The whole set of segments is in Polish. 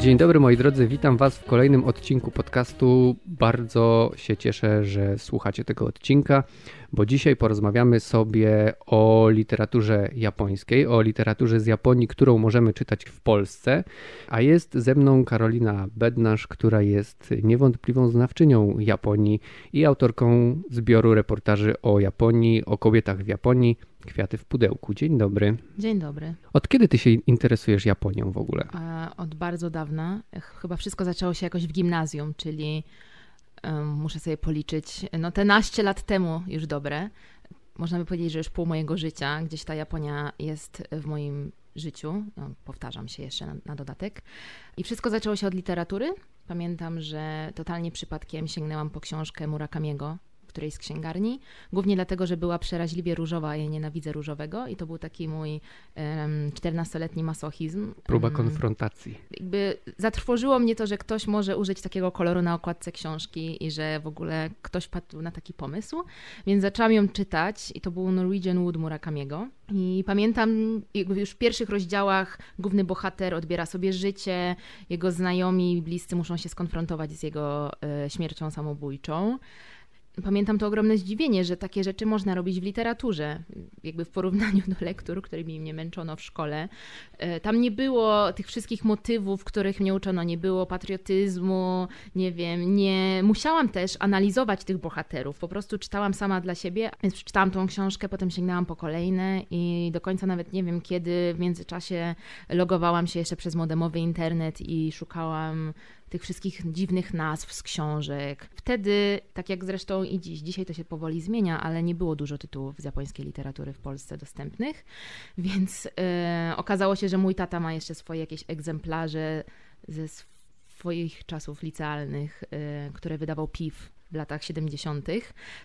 Dzień dobry moi drodzy, witam Was w kolejnym odcinku podcastu. Bardzo się cieszę, że słuchacie tego odcinka, bo dzisiaj porozmawiamy sobie o literaturze japońskiej, o literaturze z Japonii, którą możemy czytać w Polsce. A jest ze mną Karolina Bednarz, która jest niewątpliwą znawczynią Japonii i autorką zbioru reportaży o Japonii, o kobietach w Japonii. Kwiaty w pudełku. Dzień dobry. Dzień dobry. Od kiedy ty się interesujesz Japonią w ogóle? Od bardzo dawna. Chyba wszystko zaczęło się jakoś w gimnazjum, czyli muszę sobie policzyć, no te naście lat temu już dobre. Można by powiedzieć, że już pół mojego życia gdzieś ta Japonia jest w moim życiu. No, powtarzam się jeszcze na, na dodatek. I wszystko zaczęło się od literatury. Pamiętam, że totalnie przypadkiem sięgnęłam po książkę Murakamiego, którejś z księgarni, głównie dlatego, że była przeraźliwie różowa, a ja nienawidzę różowego i to był taki mój um, 14-letni masochizm. Próba konfrontacji. Jakby zatrwożyło mnie to, że ktoś może użyć takiego koloru na okładce książki i że w ogóle ktoś padł na taki pomysł, więc zaczęłam ją czytać i to był Norwegian Wood Murakamiego. I pamiętam jakby już w pierwszych rozdziałach główny bohater odbiera sobie życie, jego znajomi i bliscy muszą się skonfrontować z jego e, śmiercią samobójczą pamiętam to ogromne zdziwienie, że takie rzeczy można robić w literaturze, jakby w porównaniu do lektur, którymi mnie męczono w szkole. E, tam nie było tych wszystkich motywów, których mnie uczono, nie było patriotyzmu, nie wiem, nie musiałam też analizować tych bohaterów, po prostu czytałam sama dla siebie, więc przeczytałam tą książkę, potem sięgnęłam po kolejne i do końca nawet nie wiem, kiedy w międzyczasie logowałam się jeszcze przez modemowy internet i szukałam tych wszystkich dziwnych nazw z książek. Wtedy, tak jak zresztą i dziś, dzisiaj to się powoli zmienia, ale nie było dużo tytułów z japońskiej literatury w Polsce dostępnych, więc yy, okazało się, że mój tata ma jeszcze swoje jakieś egzemplarze ze swoich czasów licealnych, yy, które wydawał PIW w latach 70.,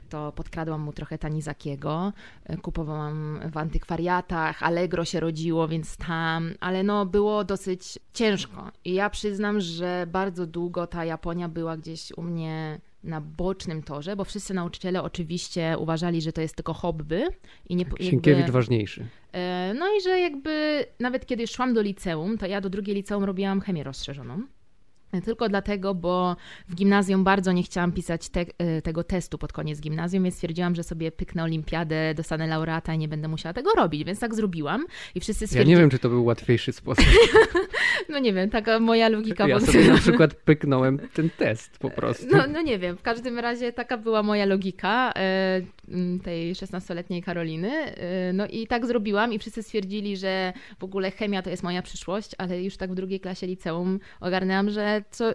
to podkradłam mu trochę Tanizakiego. E, kupowałam w antykwariatach, Allegro się rodziło, więc tam, ale no było dosyć ciężko. I ja przyznam, że bardzo długo ta Japonia była gdzieś u mnie na bocznym torze, bo wszyscy nauczyciele oczywiście uważali, że to jest tylko hobby. I nie, Sienkiewicz jakby, ważniejszy. E, no i że jakby nawet kiedy szłam do liceum, to ja do drugiej liceum robiłam chemię rozszerzoną. Tylko dlatego, bo w gimnazjum bardzo nie chciałam pisać te, e, tego testu pod koniec gimnazjum, więc stwierdziłam, że sobie pyknę olimpiadę, dostanę laureata i nie będę musiała tego robić, więc tak zrobiłam. I wszyscy stwierdzili... Ja nie wiem, czy to był łatwiejszy sposób. no nie wiem, taka moja logika. Ja sobie na przykład pyknąłem ten test po prostu. No, no nie wiem, w każdym razie taka była moja logika e, tej 16-letniej Karoliny. E, no i tak zrobiłam i wszyscy stwierdzili, że w ogóle chemia to jest moja przyszłość, ale już tak w drugiej klasie liceum ogarnęłam, że co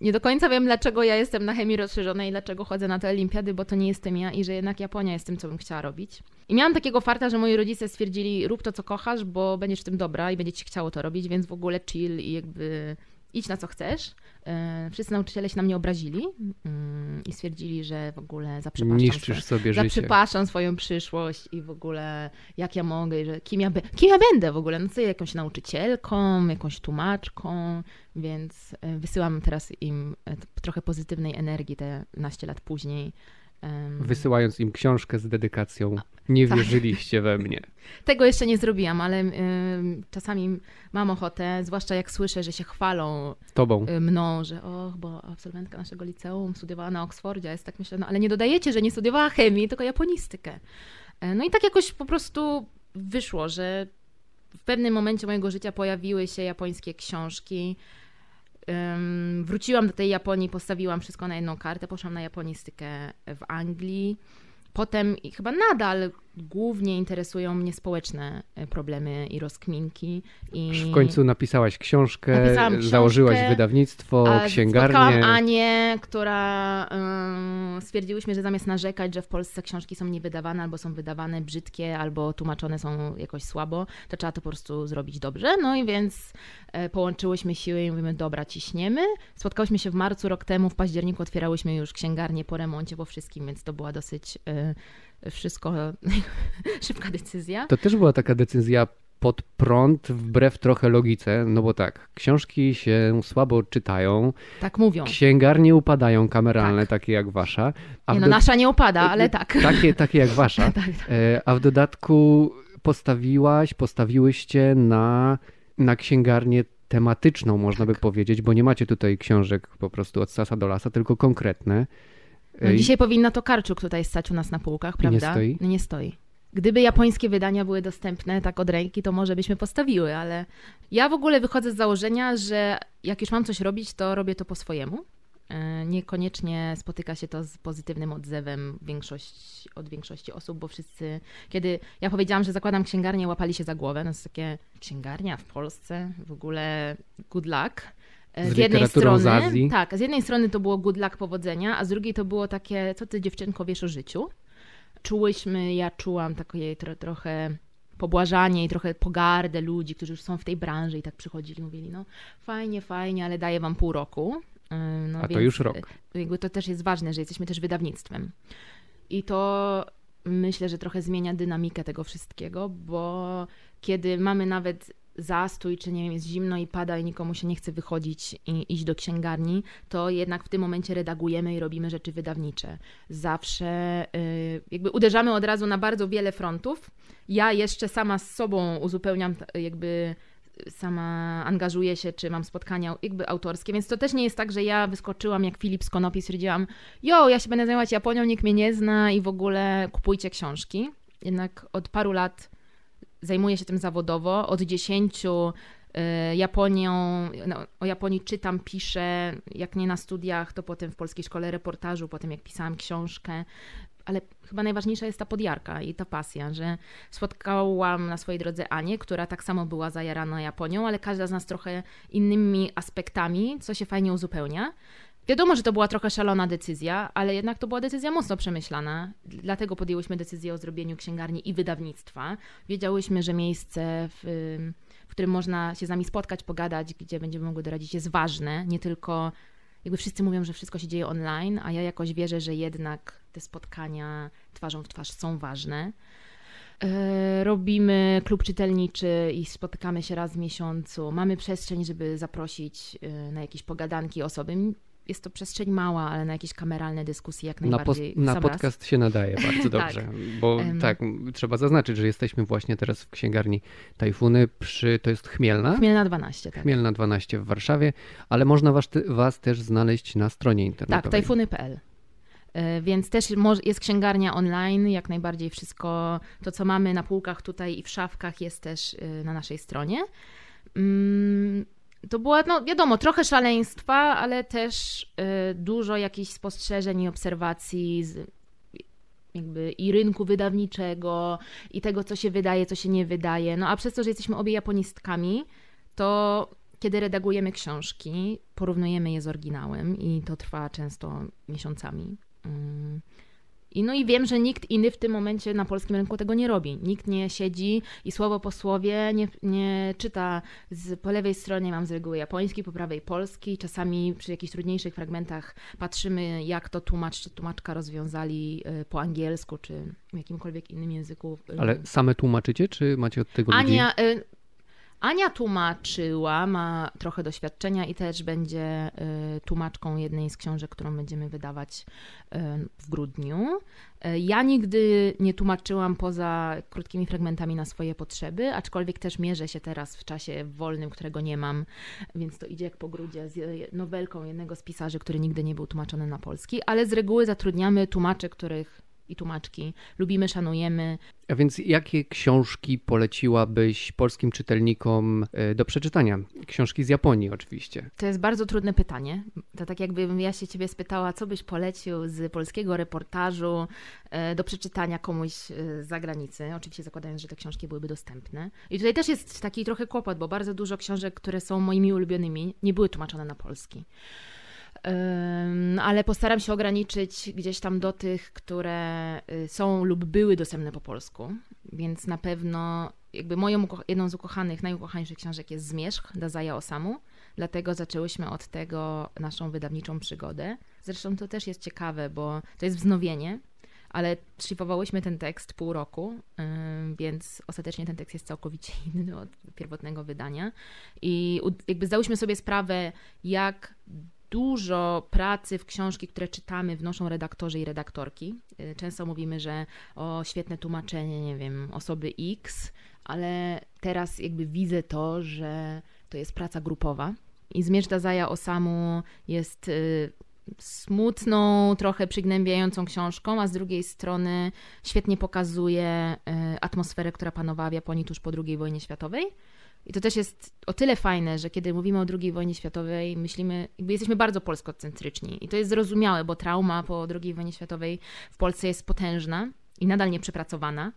nie do końca wiem, dlaczego ja jestem na chemii rozszerzonej i dlaczego chodzę na te olimpiady, bo to nie jestem ja i że jednak Japonia jest tym, co bym chciała robić. I miałam takiego farta, że moi rodzice stwierdzili, rób to, co kochasz, bo będziesz w tym dobra i będzie ci chciało to robić, więc w ogóle chill i jakby idź na co chcesz. E, wszyscy nauczyciele się na mnie obrazili mm, i stwierdzili, że w ogóle zaprzepaszczam, Niszczysz sobie zaprzepaszczam swoją przyszłość i w ogóle jak ja mogę, że kim ja, be, kim ja będę w ogóle, no co jakąś nauczycielką, jakąś tłumaczką, więc e, wysyłam teraz im e, trochę pozytywnej energii te naście lat później Wysyłając im książkę z dedykacją, nie tak. wierzyliście we mnie. Tego jeszcze nie zrobiłam, ale y, czasami mam ochotę, zwłaszcza jak słyszę, że się chwalą Tobą. Y, mną, że och, bo absolwentka naszego liceum studiowała na Oksfordzie, jest tak myślę, no ale nie dodajecie, że nie studiowała chemii, tylko japonistykę. Y, no i tak jakoś po prostu wyszło, że w pewnym momencie mojego życia pojawiły się japońskie książki, wróciłam do tej Japonii, postawiłam wszystko na jedną kartę, poszłam na japonistykę w Anglii. Potem chyba nadal głównie interesują mnie społeczne e, problemy i rozkminki. I... W końcu napisałaś książkę, książkę założyłaś wydawnictwo, księgarnię. Spotkałam Anię, która um, stwierdziłyśmy, że zamiast narzekać, że w Polsce książki są niewydawane, albo są wydawane brzydkie, albo tłumaczone są jakoś słabo, to trzeba to po prostu zrobić dobrze. No i więc e, połączyłyśmy siły i mówimy, dobra, ciśniemy. Spotkałyśmy się w marcu rok temu, w październiku otwierałyśmy już księgarnię po remoncie, po wszystkim, więc to była dosyć... E, wszystko, szybka decyzja. To też była taka decyzja pod prąd, wbrew trochę logice, no bo tak, książki się słabo czytają. Tak mówią. Księgarnie upadają kameralne, tak. takie jak wasza. Nie, no nasza nie upada, ale tak. Takie, takie jak wasza. tak, tak. E, a w dodatku postawiłaś, postawiłyście na, na księgarnię tematyczną, można tak. by powiedzieć, bo nie macie tutaj książek po prostu od sasa do lasa, tylko konkretne. No, dzisiaj powinno to Karczuk tutaj stać u nas na półkach, prawda? Nie stoi? Nie stoi. Gdyby japońskie wydania były dostępne tak od ręki, to może byśmy postawiły, ale ja w ogóle wychodzę z założenia, że jak już mam coś robić, to robię to po swojemu. E, niekoniecznie spotyka się to z pozytywnym odzewem większość, od większości osób, bo wszyscy, kiedy ja powiedziałam, że zakładam księgarnię, łapali się za głowę. No to jest takie, księgarnia w Polsce, w ogóle good luck. Z, z jednej strony, z Azji. tak, z jednej strony to było good luck powodzenia, a z drugiej to było takie, co ty dziewczynko wiesz o życiu? Czułyśmy, ja czułam takie tro, trochę pobłażanie i trochę pogardę ludzi, którzy już są w tej branży i tak przychodzili, mówili, no fajnie, fajnie, ale daję wam pół roku. No, A to już rok. E, jakby to też jest ważne, że jesteśmy też wydawnictwem. I to myślę, że trochę zmienia dynamikę tego wszystkiego, bo kiedy mamy nawet zastój, czy nie wiem, jest zimno i pada i nikomu się nie chce wychodzić i iść do księgarni, to jednak w tym momencie redagujemy i robimy rzeczy wydawnicze. Zawsze yy, jakby uderzamy od razu na bardzo wiele frontów. Ja jeszcze sama z sobą uzupełniam jakby sama angażuję się, czy mam spotkania jakby autorskie, więc to też nie jest tak, że ja wyskoczyłam jak Filip z Konopi, stwierdziłam, jo, ja się będę zajmować Japonią, nikt mnie nie zna i w ogóle kupujcie książki. Jednak od paru lat zajmuję się tym zawodowo, od dziesięciu y, Japonią, no, o Japonii czytam, piszę, jak nie na studiach, to potem w Polskiej Szkole Reportażu, potem jak pisałam książkę, ale chyba najważniejsza jest ta podjarka i ta pasja, że spotkałam na swojej drodze Anię, która tak samo była zajarana Japonią, ale każda z nas trochę innymi aspektami, co się fajnie uzupełnia. Wiadomo, że to była trochę szalona decyzja, ale jednak to była decyzja mocno przemyślana. Dlatego podjęłyśmy decyzję o zrobieniu księgarni i wydawnictwa. Wiedziałyśmy, że miejsce, w, w którym można się z nami spotkać, pogadać, gdzie będziemy mogły doradzić, jest ważne. Nie tylko jakby wszyscy mówią, że wszystko się dzieje online, a ja jakoś wierzę, że jednak te spotkania twarzą w twarz są ważne. E, robimy klub czytelniczy i spotykamy się raz w miesiącu. Mamy przestrzeń, żeby zaprosić e, na jakieś pogadanki osoby jest to przestrzeń mała, ale na jakieś kameralne dyskusje jak najbardziej. Na, na podcast się nadaje bardzo dobrze, tak. bo tak, trzeba zaznaczyć, że jesteśmy właśnie teraz w księgarni Tajfuny przy, to jest Chmielna? Chmielna 12, tak. Chmielna 12 w Warszawie, ale można was, was też znaleźć na stronie internetowej. Tak, tajfuny.pl. E, więc też jest księgarnia online, jak najbardziej wszystko to, co mamy na półkach tutaj i w szafkach, jest też e, na naszej stronie. To była, no wiadomo, trochę szaleństwa, ale też y, dużo jakichś spostrzeżeń i obserwacji z, jakby i rynku wydawniczego, i tego, co się wydaje, co się nie wydaje. No a przez to, że jesteśmy obie japonistkami, to kiedy redagujemy książki, porównujemy je z oryginałem i to trwa często miesiącami. Mm. I no i wiem, że nikt inny w tym momencie na polskim rynku tego nie robi. Nikt nie siedzi i słowo po słowie nie, nie czyta. Z, po lewej stronie mam z reguły japoński, po prawej polski. Czasami przy jakichś trudniejszych fragmentach patrzymy, jak to tłumacz czy tłumaczka rozwiązali y, po angielsku, czy w jakimkolwiek innym języku. Ale same tłumaczycie, czy macie od tego Ania, ludzi? Ania tłumaczyła, ma trochę doświadczenia i też będzie y, tłumaczką jednej z książek, którą będziemy wydawać y, w grudniu. Y, ja nigdy nie tłumaczyłam poza krótkimi fragmentami na swoje potrzeby, aczkolwiek też mierzę się teraz w czasie wolnym, którego nie mam, więc to idzie jak po grudzie z nowelką jednego z pisarzy, który nigdy nie był tłumaczony na polski, ale z reguły zatrudniamy tłumaczy, których i tłumaczki lubimy, szanujemy. A więc jakie książki poleciłabyś polskim czytelnikom e, do przeczytania? Książki z Japonii oczywiście. To jest bardzo trudne pytanie. To tak jakbym ja się ciebie spytała, co byś polecił z polskiego reportażu e, do przeczytania komuś e, z zagranicy. Oczywiście zakładając, że te książki byłyby dostępne. I tutaj też jest taki trochę kłopot, bo bardzo dużo książek, które są moimi ulubionymi, nie były tłumaczone na polski ale postaram się ograniczyć gdzieś tam do tych, które y, są lub były dostępne po polsku. Więc na pewno jakby moją jedną z ukochanych, najukochańszych książek jest Zmierzch Dazaja Osamu. Dlatego zaczęłyśmy od tego naszą wydawniczą przygodę. Zresztą to też jest ciekawe, bo to jest wznowienie, ale szlifowałyśmy ten tekst pół roku, więc ostatecznie ten tekst jest całkowicie inny od pierwotnego wydania. I jakby zdałyśmy sobie sprawę, jak dużo pracy w książki, które czytamy, wnoszą redaktorzy i redaktorki. Y, często mówimy, że o świetne tłumaczenie, nie wiem, osoby X, ale teraz jakby widzę to, że to jest praca grupowa. I Zmierzch Dazaja Osamu jest y, smutną, trochę przygnębiającą książką, a z drugiej strony świetnie pokazuje y, atmosferę, która panowała w Japonii tuż po II wojnie światowej. I to też jest o tyle fajne, że kiedy mówimy o II wojnie światowej, myślimy, jakby jesteśmy bardzo polskocentryczni. I to jest zrozumiałe, bo trauma po II wojnie światowej w Polsce jest potężna i nadal nieprzepracowana.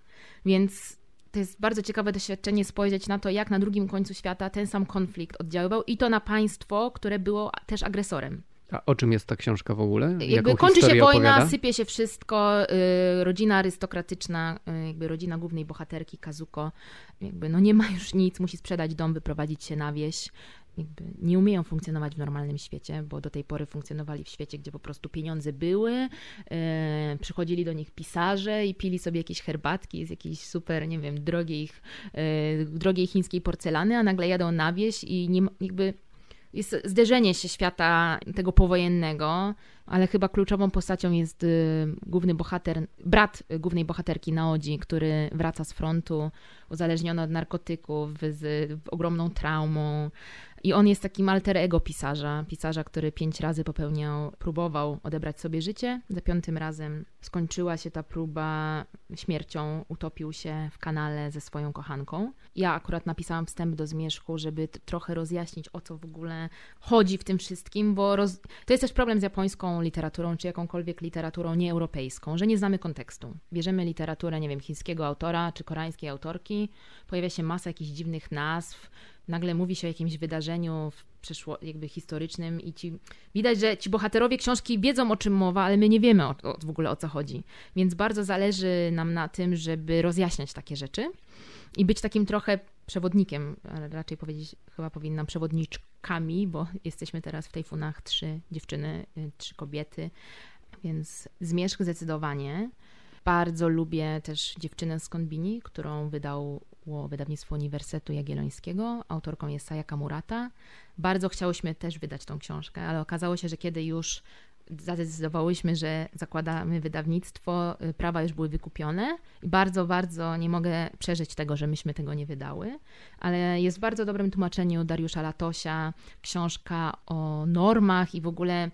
Więc to jest bardzo ciekawe doświadczenie spojrzeć na to, jak na drugim końcu świata ten sam konflikt oddziaływał i to na państwo, które było też agresorem. A o czym jest ta książka w ogóle? Jakby Jaką kończy się wojna, opowiada? sypie się wszystko, y, rodzina arystokratyczna, y, jakby rodzina głównej bohaterki Kazuko, jakby no nie ma już nic, musi sprzedać dom, wyprowadzić się na wieś. Jakby nie umieją funkcjonować w normalnym świecie, bo do tej pory funkcjonowali w świecie, gdzie po prostu pieniądze były, y, przychodzili do nich pisarze i pili sobie jakieś herbatki z jakiejś super, nie wiem, drogiej, drogiej chińskiej porcelany, a nagle jadą na wieś i nie, jakby jest zderzenie się świata tego powojennego, ale chyba kluczową postacią jest y, główny bohater, brat głównej bohaterki Naodzi, który wraca z frontu, uzależniony od narkotyków, z, ogromną traumą. I on jest takim alter ego pisarza, pisarza, który pięć razy popełniał, próbował odebrać sobie życie. Za piątym razem skończyła się ta próba śmiercią, utopił się w kanale ze swoją kochanką. Ja akurat napisałam wstęp do Zmierzchu, żeby trochę rozjaśnić, o co w ogóle chodzi w tym wszystkim, bo roz... to jest też problem z japońską literaturą, czy jakąkolwiek literaturą nieeuropejską, że nie znamy kontekstu. Bierzemy literaturę, nie wiem, chińskiego autora, czy koreańskiej autorki, pojawia się masa jakichś dziwnych nazw, nagle mówi się o jakimś wydarzeniu w przeszło, jakby historycznym i ci, widać, że ci bohaterowie książki wiedzą o czym mowa, ale my nie wiemy o, o, w ogóle o co chodzi. Więc bardzo zależy nam na tym, żeby rozjaśniać takie rzeczy i być takim trochę przewodnikiem, raczej powiedzieć, chyba powinnam przewodniczkami, bo jesteśmy teraz w Tajfunach trzy dziewczyny, y, trzy kobiety, więc zmierzch zdecydowanie. Bardzo lubię też dziewczynę z Konbini, którą wydawnictwo Uniwersytetu Jagiellońskiego. Autorką jest Sayaka Murata. Bardzo chciałyśmy też wydać tą książkę, ale okazało się, że kiedy już zadecydowałyśmy, że zakładamy wydawnictwo, y, prawa już były wykupione i bardzo, bardzo nie mogę przeżyć tego, że myśmy tego nie wydały, ale jest w bardzo dobrym tłumaczeniu Dariusza Latosia książka o normach i w ogóle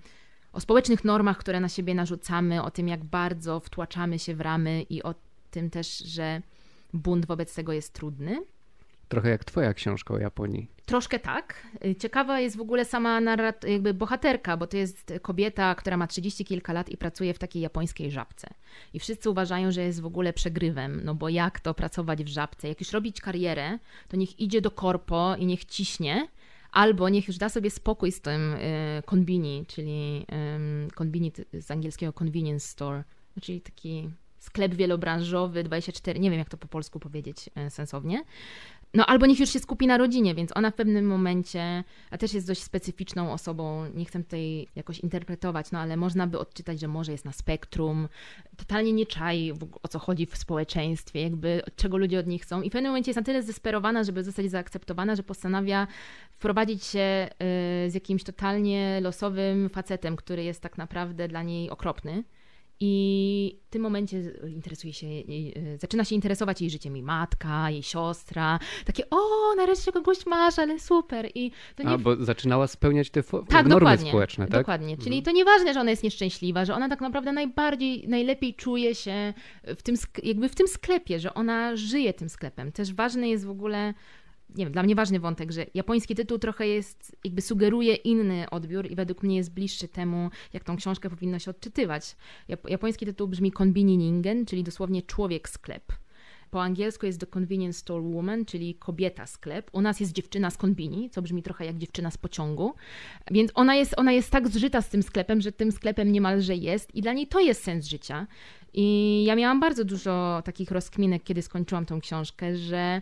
o społecznych normach, które na siebie narzucamy, o tym, jak bardzo wtłaczamy się w ramy i o tym też, że bunt wobec tego jest trudny. Trochę jak twoja książka o Japonii. Troszkę tak. Ciekawa jest w ogóle sama narrat- jakby bohaterka, bo to jest kobieta, która ma 30 kilka lat i pracuje w takiej japońskiej żabce. I wszyscy uważają, że jest w ogóle przegrywem, no bo jak to pracować w żabce? Jak już robić karierę, to niech idzie do korpo i niech ciśnie, albo niech już da sobie spokój z tym y, konbini, czyli konbini z angielskiego convenience store, czyli taki sklep wielobranżowy, 24, nie wiem jak to po polsku powiedzieć y, sensownie. No albo niech już się skupi na rodzinie, więc ona w pewnym momencie, a też jest dość specyficzną osobą, nie chcę tutaj jakoś interpretować, no ale można by odczytać, że może jest na spektrum, totalnie nie czai o co chodzi w społeczeństwie, jakby czego ludzie od niej chcą i w pewnym momencie jest na tyle zdesperowana, żeby zostać zaakceptowana, że postanawia wprowadzić się y, z jakimś totalnie losowym facetem, który jest tak naprawdę dla niej okropny. I w tym momencie interesuje się, y, zaczyna się interesować jej życiem jej matka, jej siostra. Takie, o, nareszcie kogoś masz, ale super. I to nie A, bo zaczynała spełniać te fo- tak, normy dokładnie, społeczne, tak? Dokładnie. Czyli Mhm. to nieważne, że ona jest nieszczęśliwa, że ona tak naprawdę najbardziej, najlepiej czuje się w tym, jakby w tym sklepie, że ona żyje tym sklepem. Też ważny jest w ogóle, nie wiem, dla mnie ważny wątek, że japoński tytuł trochę jest, jakby sugeruje inny odbiór i według mnie jest bliższy temu, jak tą książkę powinno się odczytywać. Jap- japoński tytuł brzmi Konbini Ningen, czyli dosłownie człowiek sklep. Po angielsku jest The Convenience Store Woman, czyli kobieta sklep. U nas jest dziewczyna z konbini, co brzmi trochę jak dziewczyna z pociągu. Więc ona jest, ona jest tak zżyta z tym sklepem, że tym sklepem niemalże jest i dla niej to jest sens życia. I ja miałam bardzo dużo takich rozkminek, kiedy skończyłam tą książkę, że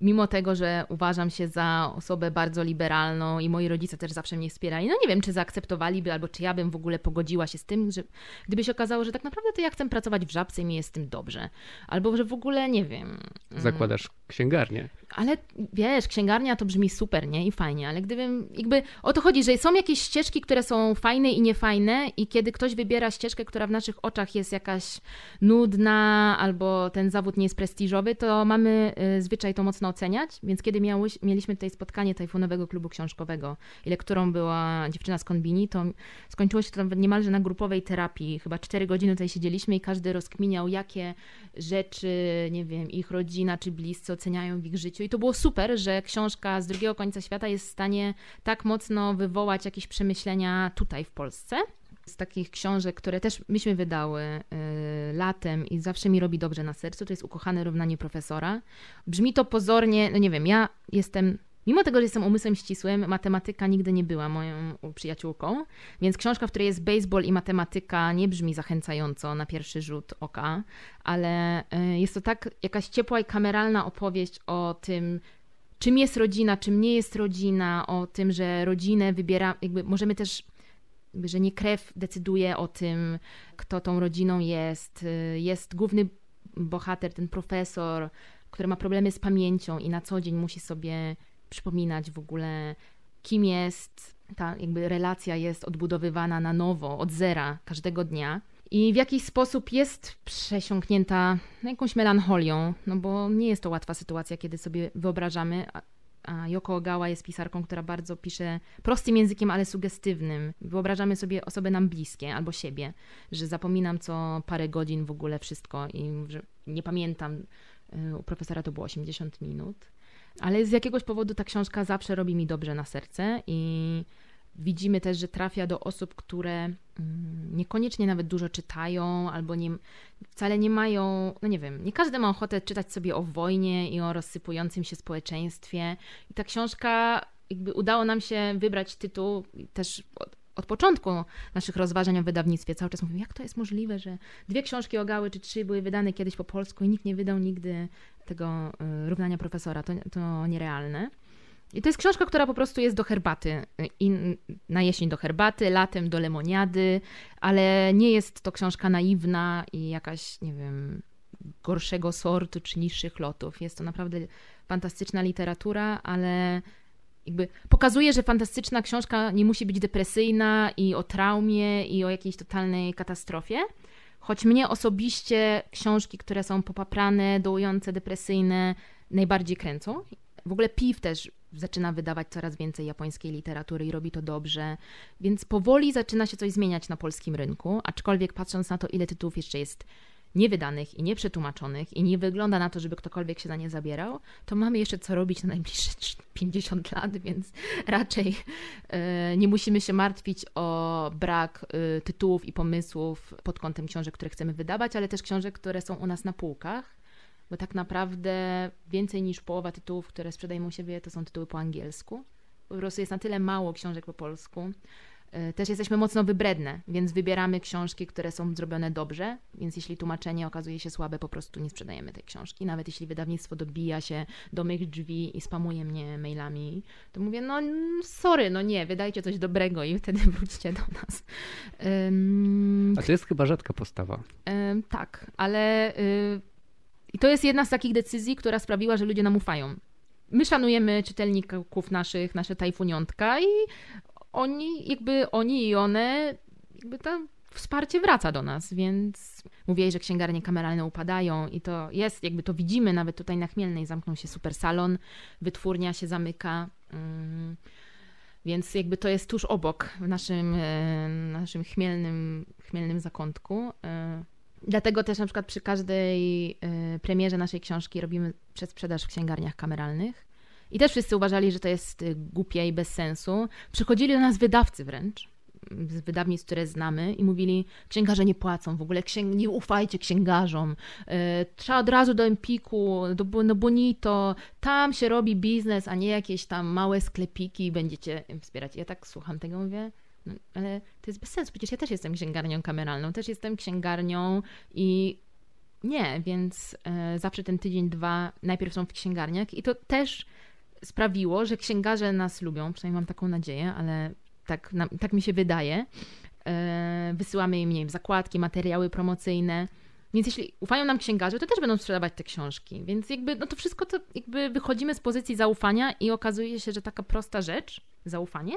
mimo tego, że uważam się za osobę bardzo liberalną i moi rodzice też zawsze mnie wspierali, no nie wiem, czy zaakceptowaliby, albo czy ja bym w ogóle pogodziła się z tym, że gdyby się okazało, że tak naprawdę to ja chcę pracować w żabce i mi jest z tym dobrze. Albo że w ogóle, nie wiem... mm, Zakładasz księgarnię. Ale wiesz, księgarnia to brzmi super, nie? I fajnie, ale gdybym, jakby o to chodzi, że są jakieś ścieżki, które są fajne i niefajne i kiedy ktoś wybiera ścieżkę, która w naszych oczach jest jakaś nudna albo ten zawód nie jest prestiżowy, to mamy y, zwyczaj to mocno oceniać, więc kiedy miałeś, mieliśmy tutaj spotkanie Tajfunowego Klubu Książkowego i lekturą była dziewczyna z Konbini, to skończyło się to niemalże na grupowej terapii. Chyba cztery godziny tutaj siedzieliśmy i każdy rozkminiał, jakie rzeczy, nie wiem, ich rodzina czy bliscy oceniają w ich życiu. I to było super, że książka z drugiego końca świata jest w stanie tak mocno wywołać jakieś przemyślenia tutaj w Polsce. Z takich książek, które też myśmy wydały y, latem i zawsze mi robi dobrze na sercu, to jest Ukochane równanie profesora. Brzmi to pozornie, no nie wiem, ja jestem Mimo tego, że jestem umysłem ścisłym, matematyka nigdy nie była moją przyjaciółką, więc książka, w której jest baseball i matematyka, nie brzmi zachęcająco na pierwszy rzut oka, ale y, jest to tak jakaś ciepła i kameralna opowieść o tym, czym jest rodzina, czym nie jest rodzina, o tym, że rodzinę wybiera, jakby możemy też że nie krew decyduje o tym, kto tą rodziną jest. Y, jest główny bohater, ten profesor, który ma problemy z pamięcią i na co dzień musi sobie przypominać w ogóle, kim jest, ta jakby relacja jest odbudowywana na nowo, od zera, każdego dnia. I w jakiś sposób jest przesiąknięta jakąś melancholią, no bo nie jest to łatwa sytuacja, kiedy sobie wyobrażamy, a Yoko Ogawa jest pisarką, która bardzo pisze prostym językiem, ale sugestywnym. Wyobrażamy sobie osoby nam bliskie albo siebie, że zapominam co parę godzin w ogóle wszystko i że nie pamiętam. Y, u profesora to było 80 minut. Ale z jakiegoś powodu ta książka zawsze robi mi dobrze na serce i widzimy też, że trafia do osób, które mm, niekoniecznie nawet dużo czytają albo nie, wcale nie mają, no nie wiem, nie każdy ma ochotę czytać sobie o wojnie i o rozsypującym się społeczeństwie. I ta książka, jakby udało nam się wybrać tytuł też od początku naszych rozważań o wydawnictwie cały czas mówimy, jak to jest możliwe, że dwie książki o Gały czy trzy były wydane kiedyś po polsku i nikt nie wydał nigdy tego y, równania profesora. To, to nierealne. I to jest książka, która po prostu jest do herbaty. I na jesień do herbaty, latem do lemoniady, ale nie jest to książka naiwna i jakaś, nie wiem, gorszego sortu czy niższych lotów. Jest to naprawdę fantastyczna literatura, ale jakby pokazuje, że fantastyczna książka nie musi być depresyjna i o traumie i o jakiejś totalnej katastrofie. Choć mnie osobiście książki, które są popaprane, dołujące, depresyjne, najbardziej kręcą. W ogóle PIW też zaczyna wydawać coraz więcej japońskiej literatury i robi to dobrze, więc powoli zaczyna się coś zmieniać na polskim rynku, aczkolwiek patrząc na to, ile tytułów jeszcze jest niewydanych i nieprzetłumaczonych i nie wygląda na to, żeby ktokolwiek się za nie zabierał, to mamy jeszcze co robić na najbliższe 50 lat, więc raczej e, nie musimy się martwić o brak e, tytułów i pomysłów pod kątem książek, które chcemy wydawać, ale też książek, które są u nas na półkach, bo tak naprawdę więcej niż połowa tytułów, które sprzedajemy u siebie, to są tytuły po angielsku. Po prostu jest na tyle mało książek po polsku, też jesteśmy mocno wybredne, więc wybieramy książki, które są zrobione dobrze, więc jeśli tłumaczenie okazuje się słabe, po prostu nie sprzedajemy tej książki. Nawet jeśli wydawnictwo dobija się do mych drzwi i spamuje mnie mailami, to mówię, no sorry, no nie, wydajcie coś dobrego i wtedy wróćcie do nas. Um, A to jest chyba rzadka postawa. Um, tak, ale y, i to jest jedna z takich decyzji, która sprawiła, że ludzie nam ufają my szanujemy czytelników naszych, nasze tajfuniątka i oni, jakby oni i one, jakby to wsparcie wraca do nas, więc mówię, że księgarnie kameralne upadają i to jest, jakby to widzimy, nawet tutaj na Chmielnej zamknął się super salon, wytwórnia się zamyka, mm, więc jakby to jest tuż obok w naszym, e, naszym chmielnym, chmielnym zakątku. E, dlatego też na przykład przy każdej e, premierze naszej książki robimy przedsprzedaż w księgarniach kameralnych. I też wszyscy uważali, że to jest y, głupie i bez sensu. Przychodzili do nas wydawcy wręcz, z wydawnictw, które znamy i mówili, księgarze nie płacą, w ogóle księg nie ufajcie księgarzom, yy, trzeba od razu do Empiku, do no Bonito, tam się robi biznes, a nie jakieś tam małe sklepiki będziecie wspierać. Ja tak słucham tego, mówię, no, ale to jest bez sensu, przecież ja też jestem księgarnią kameralną, też jestem księgarnią i nie, więc yy, zawsze ten tydzień, dwa najpierw są w księgarniach i to też sprawiło, że księgarze nas lubią, przynajmniej mam taką nadzieję, ale tak, tak mi się wydaje. E, wysyłamy im nie wiem, zakładki, materiały promocyjne. Więc jeśli ufają nam księgarze, to też będą sprzedawać te książki. Więc jakby, no to wszystko to jakby wychodzimy z pozycji zaufania i okazuje się, że taka prosta rzecz, zaufanie,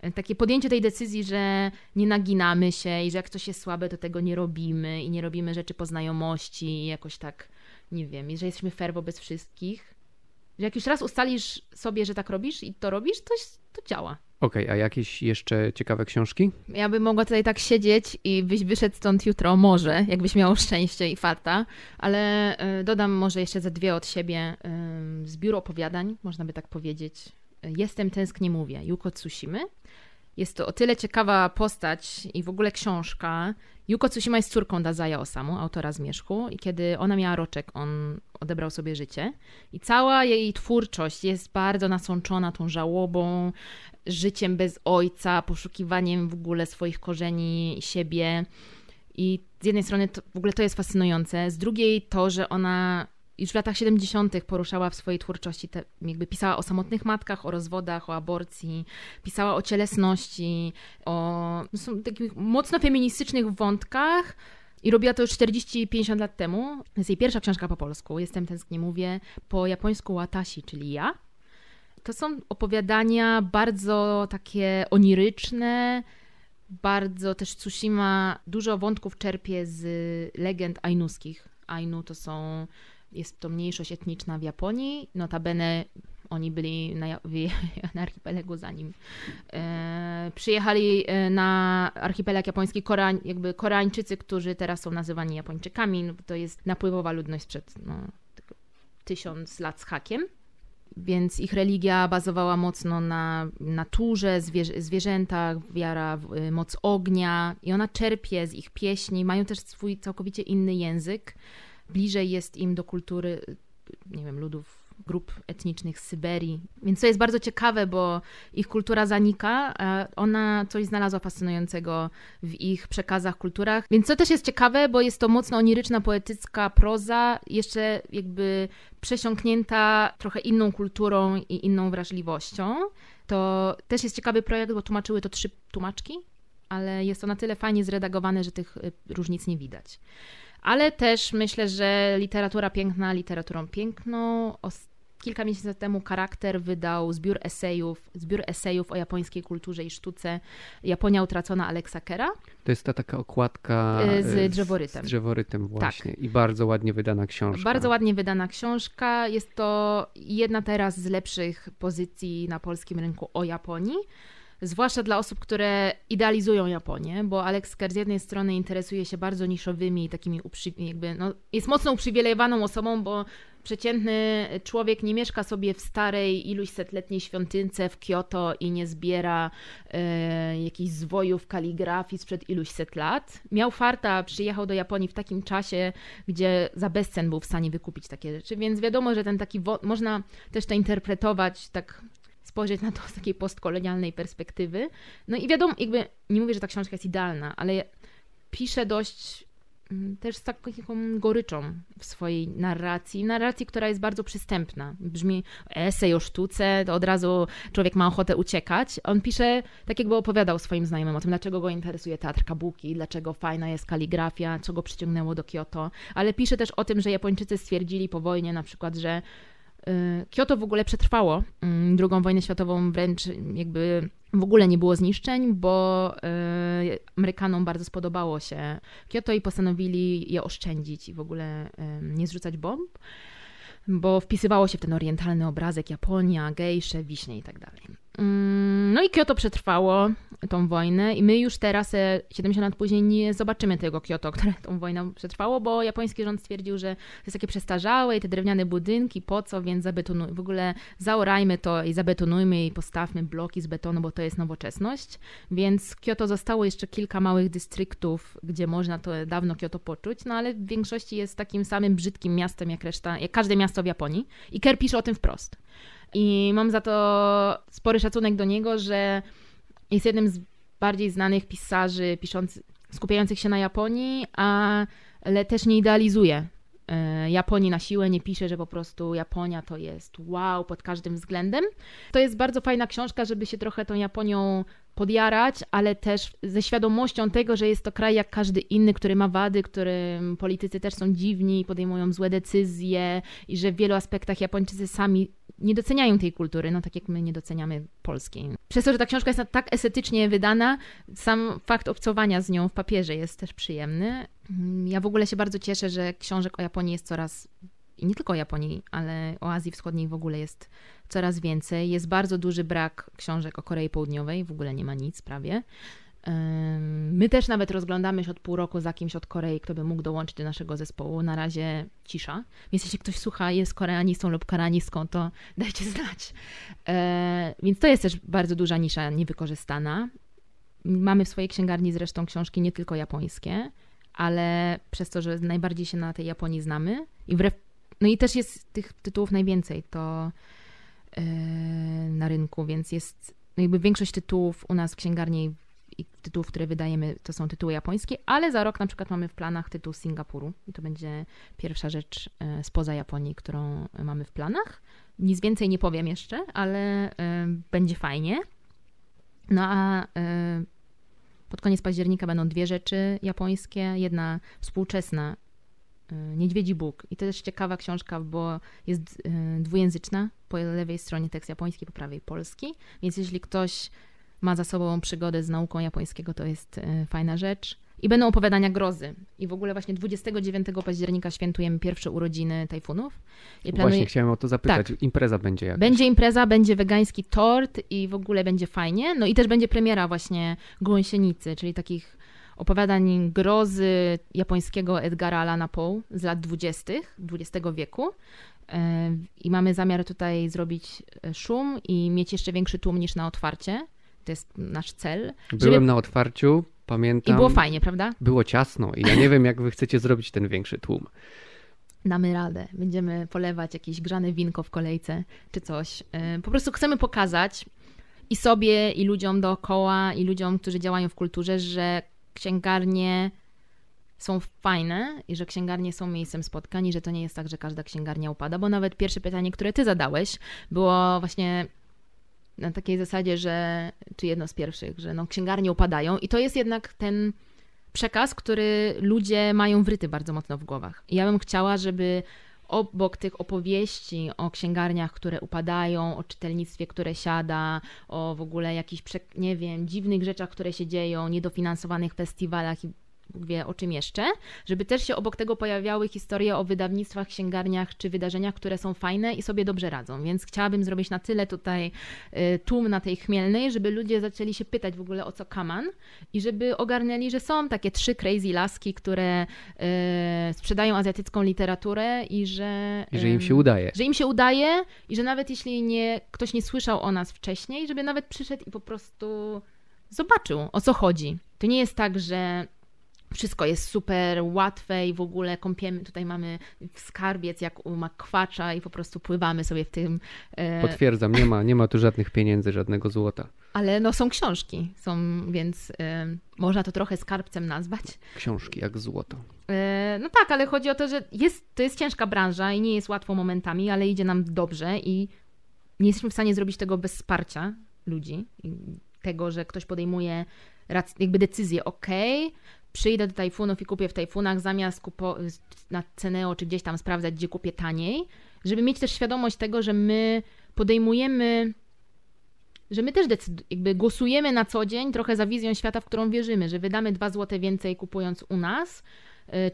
e, takie podjęcie tej decyzji, że nie naginamy się i że jak coś jest słabe, to tego nie robimy i nie robimy rzeczy po znajomości i jakoś tak, nie wiem, i że jesteśmy fair wobec wszystkich. Jak już raz ustalisz sobie, że tak robisz i to robisz, to, to działa. Okej, okay, a jakieś jeszcze ciekawe książki? Ja bym mogła tutaj tak siedzieć i byś wyszedł stąd jutro, może, jakbyś miał szczęście i farta, ale e, dodam może jeszcze ze dwie od siebie. Zbiór opowiadań, można by tak powiedzieć. Jestem tęsknie mówię, Yuko Tsushimy. Jest to o tyle ciekawa postać i w ogóle książka. Yuko Tsushima jest córką Dazaya Osamu, autora Zmierzchu i kiedy ona miała roczek, on odebrał sobie życie. I cała jej twórczość jest bardzo nasączona tą żałobą, życiem bez ojca, poszukiwaniem w ogóle swoich korzeni, siebie. I z jednej strony to, w ogóle to jest fascynujące, z drugiej to, że ona już w latach 70. poruszała w swojej twórczości, te, jakby pisała o samotnych matkach, o rozwodach, o aborcji, pisała o cielesności, o są takich mocno feministycznych wątkach. I robiła to już 40-50 lat temu. To jest jej pierwsza książka po polsku. Jestem tęsknie mówię. Po japońsku Watashi, czyli ja. To są opowiadania bardzo takie oniryczne, bardzo też Tsushima dużo wątków czerpie z legend ainuskich. Ainu to są, jest to mniejszość etniczna w Japonii, notabene oni byli na, na archipelagu zanim e, przyjechali e, na archipelag japoński Koreań, jakby Koreańczycy, którzy teraz są nazywani Japończykami. No, to jest napływowa ludność sprzed no, tysiąc lat z hakiem więc ich religia bazowała mocno na naturze, zwierzę, zwierzętach, wiara w y, moc ognia i ona czerpie z ich pieśni, mają też swój całkowicie inny język. Bliżej jest im do kultury, nie wiem, ludów grup etnicznych z Syberii. Więc to jest bardzo ciekawe, bo ich kultura zanika, a ona coś znalazła fascynującego w ich przekazach, kulturach. Więc to też jest ciekawe, bo jest to mocno oniryczna, poetycka proza, jeszcze jakby przesiąknięta trochę inną kulturą i inną wrażliwością. To też jest ciekawy projekt, bo tłumaczyły to trzy tłumaczki, ale jest to na tyle fajnie zredagowane, że tych y, różnic nie widać ale też myślę, że literatura piękna literaturą piękną. Kilka miesięcy temu Charakter wydał zbiór esejów, zbiór esejów o japońskiej kulturze i sztuce Japonia utracona Alexa Kera. To jest ta taka okładka e, z drzeworytem. Z drzeworytem właśnie tak. i bardzo ładnie wydana książka. Bardzo ładnie wydana książka. Jest to jedna teraz z lepszych pozycji na polskim rynku o Japonii zwłaszcza dla osób, które idealizują Japonię, bo Alex Kerr z jednej strony interesuje się bardzo niszowymi, takimi jakby, no, jest mocno uprzywilejowaną osobą, bo przeciętny człowiek nie mieszka sobie w starej, iluś setletniej świątynce w Kyoto i nie zbiera e, jakichś zwojów kaligrafii sprzed iluś set lat. Miał farta, przyjechał do Japonii w takim czasie, gdzie za bezcen był w stanie wykupić takie rzeczy, więc wiadomo, że ten taki, można też to interpretować tak spojrzeć na to z takiej postkolonialnej perspektywy. No i wiadomo, jakby nie mówię, że ta książka jest idealna, ale pisze dość mm, też z taką goryczą w swojej narracji, narracji, która jest bardzo przystępna. Brzmi esej o sztuce, to od razu człowiek ma ochotę uciekać. On pisze, tak jakby opowiadał swoim znajomym o tym, dlaczego go interesuje teatr kabuki, dlaczego fajna jest kaligrafia, co go przyciągnęło do Kyoto, ale pisze też o tym, że Japończycy stwierdzili po wojnie na przykład, że Kyoto w ogóle przetrwało mm, drugą wojnę światową, wręcz jakby w ogóle nie było zniszczeń, bo y, Amerykanom bardzo spodobało się Kyoto i postanowili je oszczędzić i w ogóle y, nie zrzucać bomb, bo wpisywało się w ten orientalny obrazek Japonia, gejsze, wiśnie i tak dalej. Mm, no i Kyoto przetrwało tą wojnę i my już teraz, 70 e, lat później, nie zobaczymy tego Kyoto, które tą wojnę przetrwało, bo japoński rząd stwierdził, że to jest takie przestarzałe i te drewniane budynki, po co, więc zabetonujmy, w ogóle zaorajmy to i zabetonujmy i postawmy bloki z betonu, bo to jest nowoczesność. Więc Kyoto zostało jeszcze kilka małych dystryktów, gdzie można to dawno Kyoto poczuć, no ale w większości jest takim samym brzydkim miastem jak reszta, jak każde miasto w Japonii. I Kerr pisze o tym wprost. I mam za to spory szacunek do niego, że jest jednym z bardziej znanych pisarzy piszący, skupiających się na Japonii, ale też nie idealizuje e, Japonii na siłę, nie pisze, że po prostu Japonia to jest wow pod każdym względem. To jest bardzo fajna książka, żeby się trochę tą Japonią podjarać, ale też ze świadomością tego, że jest to kraj jak każdy inny, który ma wady, którym politycy też są dziwni, podejmują złe decyzje i że w wielu aspektach Japończycy sami nie doceniają tej kultury, no tak jak my nie doceniamy polskiej. Przez to, że ta książka jest tak estetycznie wydana, sam fakt obcowania z nią w papierze jest też przyjemny. Ja w ogóle się bardzo cieszę, że książek o Japonii jest coraz i nie tylko o Japonii, ale o Azji Wschodniej w ogóle jest coraz więcej. Jest bardzo duży brak książek o Korei Południowej, w ogóle nie ma nic prawie. My też nawet rozglądamy się od pół roku za kimś od Korei, kto by mógł dołączyć do naszego zespołu. Na razie cisza. Więc jeśli ktoś słucha, jest koreanistą lub koreanistką, to dajcie znać. E, więc to jest też bardzo duża nisza niewykorzystana. Mamy w swojej księgarni zresztą książki nie tylko japońskie, ale przez to, że najbardziej się na tej Japonii znamy i wbrew, no i też jest tych tytułów najwięcej, to e, na rynku, więc jest no jakby większość tytułów u nas w księgarni tytułów, które wydajemy, to są tytuły japońskie, ale za rok na przykład mamy w planach tytuł Singapuru i to będzie pierwsza rzecz e, spoza Japonii, którą mamy w planach. Nic więcej nie powiem jeszcze, ale e, będzie fajnie. No a e, pod koniec października będą dwie rzeczy japońskie. Jedna współczesna, Niedźwiedzi Bóg. I to też ciekawa książka, bo jest dwujęzyczna. Po lewej stronie tekst japoński, po prawej polski. Więc jeśli ktoś ma za sobą przygodę z nauką japońskiego, to jest e, fajna rzecz. I będą opowiadania grozy. I w ogóle właśnie 29 października świętujemy pierwsze urodziny tajfunów. I planuję... Właśnie chciałem o to zapytać. Tak. Impreza będzie jakaś. Będzie impreza, będzie wegański tort i w ogóle będzie fajnie. No i też będzie premiera właśnie Gąsienicy, czyli takich opowiadań grozy japońskiego Edgara Allana Poe z lat 20. XX wieku. E, I mamy zamiar tutaj zrobić e, szum i mieć jeszcze większy tłum niż na otwarcie. To jest nasz cel. Byłem żeby... na otwarciu, pamiętam. I było fajnie, prawda? Było ciasno i ja nie wiem, jak wy chcecie zrobić ten większy tłum. Damy radę. Będziemy polewać jakieś grzane winko w kolejce czy coś. E, po prostu chcemy pokazać i sobie, i ludziom dookoła, i ludziom, którzy działają w kulturze, że księgarnie są fajne i że księgarnie są miejscem spotkań i że to nie jest tak, że każda księgarnia upada, bo nawet pierwsze pytanie, które ty zadałeś, było właśnie na takiej zasadzie, że, czy jedno z pierwszych, że no, księgarnie upadają i to jest jednak ten przekaz, który ludzie mają wryty bardzo mocno w głowach. I ja bym chciała, żeby obok tych opowieści o księgarniach, które upadają, o czytelnictwie, które siada, o w ogóle jakichś, nie wiem, dziwnych rzeczach, które się dzieją, niedofinansowanych festiwalach i wie o czym jeszcze, żeby też się obok tego pojawiały historie o wydawnictwach, księgarniach czy wydarzeniach, które są fajne i sobie dobrze radzą. Więc chciałabym zrobić na tyle tutaj y, tłum na tej chmielnej, żeby ludzie zaczęli się pytać w ogóle o co kaman i żeby ogarnęli, że są takie trzy crazy laski, które y, sprzedają azjatycką literaturę i że... I że im się udaje. Że im się udaje i że nawet jeśli nie, ktoś nie słyszał o nas wcześniej, żeby nawet przyszedł i po prostu zobaczył o co chodzi. To nie jest tak, że wszystko jest super łatwe i w ogóle kąpiemy, tutaj mamy skarbiec jak u makwacza i po prostu pływamy sobie w tym. E... Potwierdzam, nie ma, nie ma tu żadnych pieniędzy, żadnego złota. Ale no są książki, są, więc e, można to trochę skarbcem nazwać. Książki jak złoto. E, no tak, ale chodzi o to, że jest, to jest ciężka branża i nie jest łatwo momentami, ale idzie nam dobrze i nie jesteśmy w stanie zrobić tego bez wsparcia ludzi. Tego, że ktoś podejmuje jakby decyzję, ok, przyjdę do tajfunów i kupię w tajfunach zamiast kupo- na Ceneo czy gdzieś tam sprawdzać, gdzie kupię taniej, żeby mieć też świadomość tego, że my podejmujemy, że my też decyd- jakby głosujemy na co dzień trochę za wizją świata, w którą wierzymy, że wydamy dwa złote więcej kupując u nas,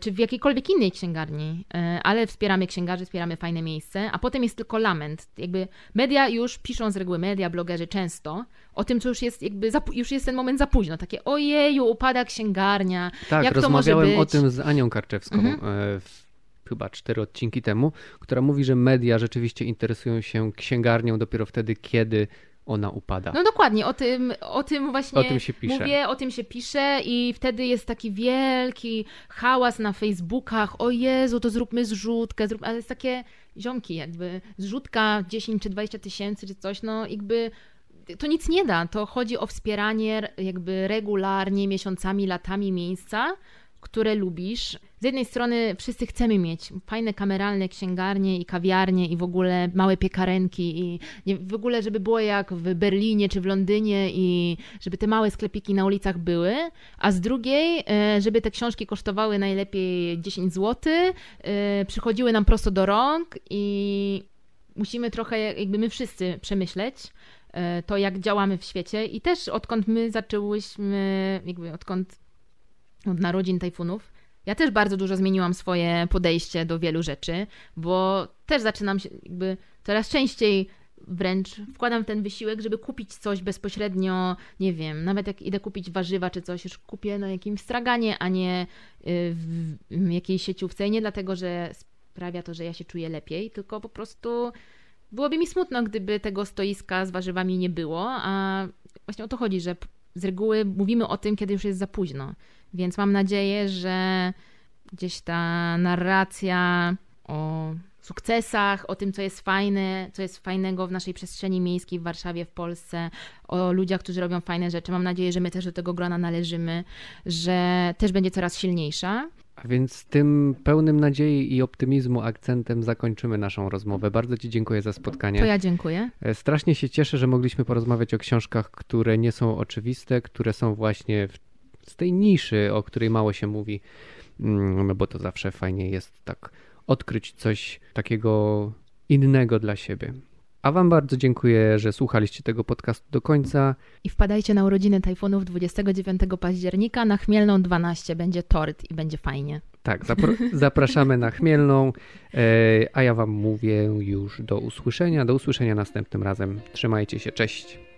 czy w jakiejkolwiek innej księgarni, e, ale wspieramy księgarzy, wspieramy fajne miejsce, a potem jest tylko lament. Jakby media już piszą z reguły, media, blogerzy często o tym, co już jest jakby, już jest ten moment za późno, takie ojeju, upada księgarnia, tak, jak to może być? o tym z Anią Karczewską mhm. E, w chyba cztery odcinki temu, która mówi, że media rzeczywiście interesują się księgarnią dopiero wtedy, kiedy ona upada. No dokładnie, o tym, o tym właśnie o tym się pisze. mówię, o tym się pisze i wtedy jest taki wielki hałas na Facebookach, o Jezu, to zróbmy zrzutkę, zrób... ale jest takie ziomki jakby, zrzutka 10 czy 20 tysięcy czy coś, no jakby to nic nie da, to chodzi o wspieranie jakby regularnie, miesiącami, latami miejsca, które lubisz. Z jednej strony wszyscy chcemy mieć fajne kameralne księgarnie i kawiarnie i w ogóle małe piekarenki i w ogóle, żeby było jak w Berlinie czy w Londynie i żeby te małe sklepiki na ulicach były, a z drugiej, e, żeby te książki kosztowały najlepiej 10 zł, e, przychodziły nam prosto do rąk i musimy trochę jakby my wszyscy przemyśleć, e, to, jak działamy w świecie. I też odkąd my zaczęłyśmy, jakby odkąd od narodzin tajfunów, ja też bardzo dużo zmieniłam swoje podejście do wielu rzeczy, bo też zaczynam się jakby coraz częściej wręcz wkładam ten wysiłek, żeby kupić coś bezpośrednio, nie wiem, nawet jak idę kupić warzywa czy coś, już kupię na jakimś straganie, a nie y, w jakiejś sieciówce. I nie dlatego, że sprawia to, że ja się czuję lepiej, tylko po prostu byłoby mi smutno, gdyby tego stoiska z warzywami nie było, a właśnie o to chodzi, że z reguły mówimy o tym, kiedy już jest za późno. Więc mam nadzieję, że gdzieś ta narracja o sukcesach, o tym, co jest fajne, co jest fajnego w naszej przestrzeni miejskiej w Warszawie, w Polsce, o ludziach, którzy robią fajne rzeczy. Mam nadzieję, że my też do tego grona należymy, że też będzie coraz silniejsza. A więc tym pełnym nadziei i optymizmu akcentem zakończymy naszą rozmowę. Bardzo Ci dziękuję za spotkanie. To ja dziękuję. E, strasznie się cieszę, że mogliśmy porozmawiać o książkach, które nie są oczywiste, które są właśnie z tej niszy, o której mało się mówi, no bo to zawsze fajnie jest tak odkryć coś takiego innego dla siebie. A Wam bardzo dziękuję, że słuchaliście tego podcastu do końca. I wpadajcie na urodziny Tajfunów 29 października na Chmielną 12. Będzie tort i będzie fajnie. Tak, zapraszamy na Chmielną, e, a ja Wam mówię już do usłyszenia. Do usłyszenia następnym razem. Trzymajcie się, cześć.